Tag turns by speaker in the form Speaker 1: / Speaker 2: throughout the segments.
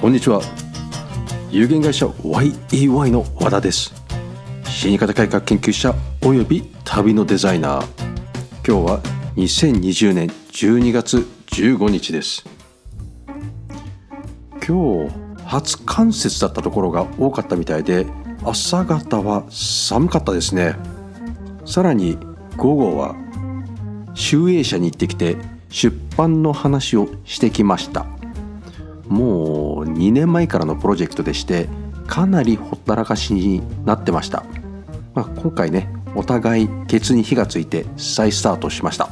Speaker 1: こんにちは。有限会社 YEY の和田です。死に方改革研究者および旅のデザイナー。今日は2020年12月15日です。今日初冠雪だったところが多かったみたいで朝方は寒かったですね。さらに午後は集英社に行ってきて出版の話をしてきました。もう2年前からのプロジェクトでしてかなりほったらかしになってました、まあ、今回ねお互いケツに火がついて再スタートしました。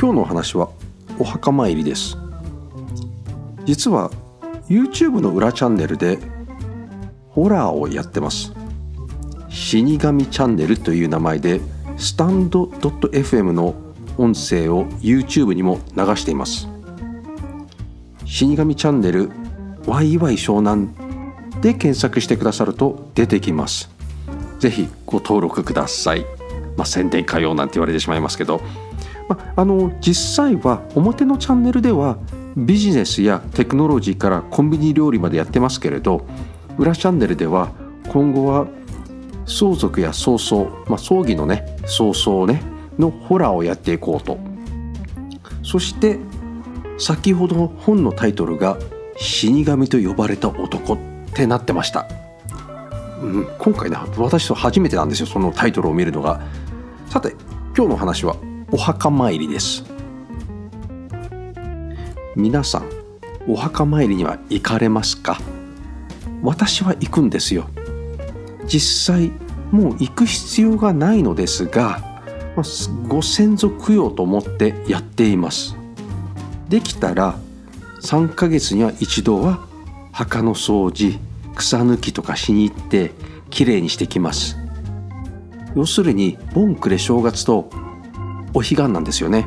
Speaker 1: 今日のお話はお墓参りです。実は YouTube の裏チャンネルでホラーをやってます。死神チャンネルという名前でスタンド .fm の音声を YouTube にも流しています。死神チャンネルワイワイ湘南で検索してくださると出てきます。ぜひご登録ください。まあ宣伝かよなんて言われてしまいますけど、まあ、あの実際は表のチャンネルではビジネスやテクノロジーからコンビニ料理までやってますけれど裏チャンネルでは今後は相続や葬送、まあ、葬儀のね葬送ねのホラーをやっていこうと。そして先ほど本のタイトルが「死神と呼ばれた男」ってなってました、うん、今回ね私と初めてなんですよそのタイトルを見るのが。さて今日の話はお墓参りです。皆さんお墓参りには行かれますか？私は行くんですよ。実際もう行く必要がないのですが、ご先祖供養と思ってやっています。できたら3ヶ月には一度は墓の掃除草抜きとかしに行ってきれいにしてきます。要するに盆暮れ正月とお彼岸なんですよね。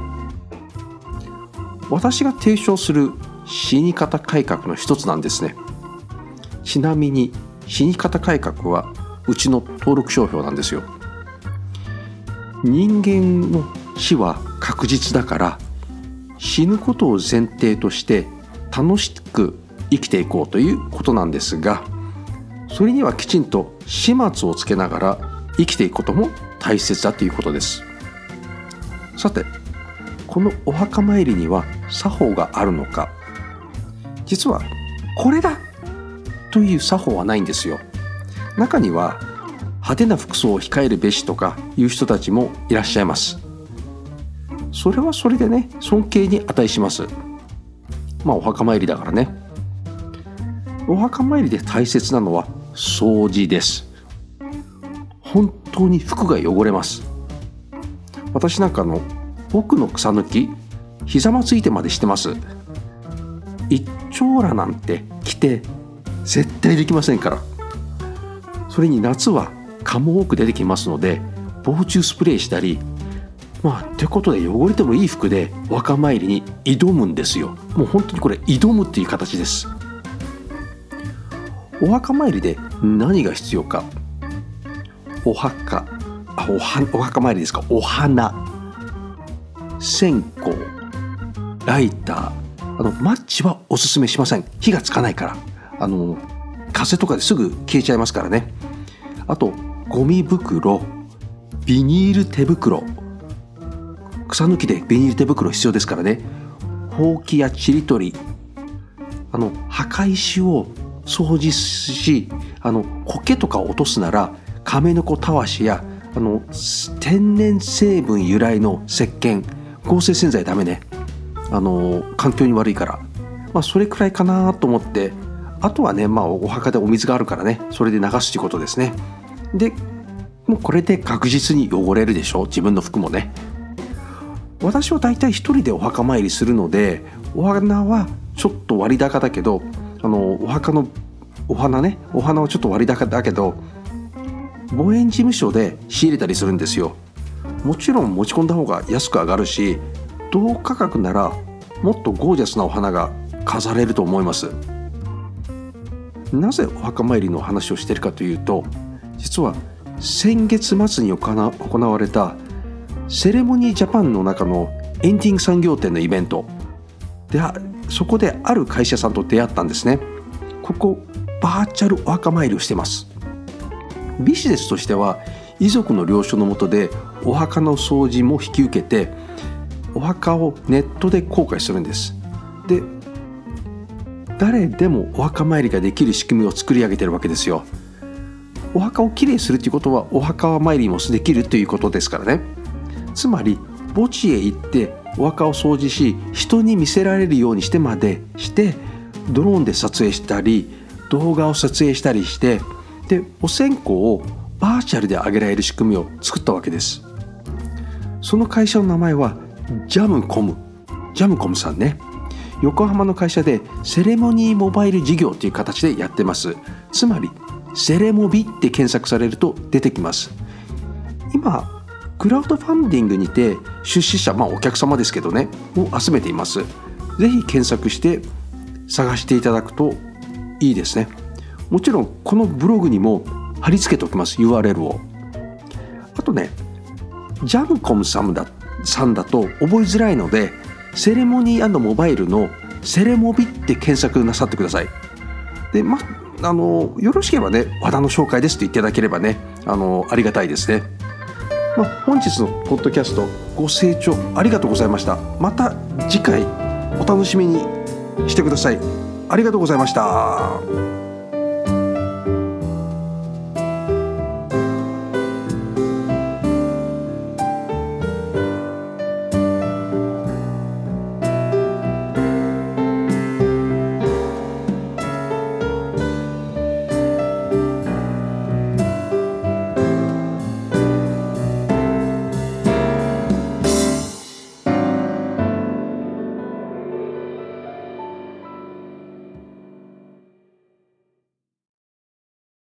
Speaker 1: 私が提唱する死に方改革の一つなんですね。ちなみに死に方改革はうちの登録商標なんですよ。人間の死は確実だから死ぬことを前提として楽しく生きていこうということなんですがそれにはきちんと始末をつけながら生きていくことも大切だということです。さてこのお墓参りには作法があるのか。実はこれだという作法はないんですよ。中には派手な服装を控えるべしとかいう人たちもいらっしゃいます。それはそれでね尊敬に値します。まあお墓参りだからね。お墓参りで大切なのは掃除です。本当に服が汚れます。私なんかの奥の草抜き膝まついてまでしてます。一丁羅なんて着て絶対できませんから。それに夏は蚊も多く出てきますので防虫スプレーしたりまあってことで汚れてもいい服で若参りに挑むんですよ。もう本当にこれ挑むっていう形です。お墓参りで何が必要か。お墓。あおはお墓参りですか。お花。線香。ライター。あのマッチはおすすめしません。火がつかないから。あの風とかですぐ消えちゃいますからね。あとゴミ袋。ビニール手袋。草抜きでビニール手袋必要ですからね。ほうきやちり取り。あの墓石を掃除しあの苔とかを落とすなら亀の子たわしやあの天然成分由来の石鹸合成洗剤ダメね。あの環境に悪いから、まあ、それくらいかなと思って。あとはね、まあ、お墓でお水があるからね。それで流すということですね。でもうこれで確実に汚れるでしょ？自分の服もね。私は大体一人でお墓参りするのでお花はちょっと割高だけどあのお墓のお花ねお花はちょっと割高だけど墓園事務所で仕入れたりするんですよ。もちろん持ち込んだ方が安く上がるし同価格ならもっとゴージャスなお花が飾れると思います。なぜお墓参りの話をしてるかというと実は先月末に行われたセレモニージャパンの中のエンディング産業展のイベント。でそこである会社さんと出会ったんですね。ここバーチャルお墓参りをしてます。ビジネスとしては遺族の了承のもとでお墓の掃除も引き受けてお墓をネットで公開するんです。で誰でもお墓参りができる仕組みを作り上げてるわけですよ。お墓をきれいするということはお墓参りもできるということですからね。つまり墓地へ行ってお墓を掃除し人に見せられるようにしてまでしてドローンで撮影したり動画を撮影したりしてでお線香をバーチャルで上げられる仕組みを作ったわけです。その会社の名前はジャムコム。ジャムコムさんね。横浜の会社でセレモニーモバイル事業という形でやってます。つまりセレモビって検索されると出てきます。今クラウドファンディングにて出資者まあお客様ですけどねを集めています。ぜひ検索して探していただくといいですね。もちろんこのブログにも貼り付けておきます URL を。あとねジャムコムさんださんだと覚えづらいのでセレモニーモバイルのセレモビって検索なさってください。でまあのよろしければね和田の紹介ですと言っていただければねあのありがたいですね、まあ、本日のポッドキャストご清聴ありがとうございましたまた次回お楽しみにしてくださいありがとうございました。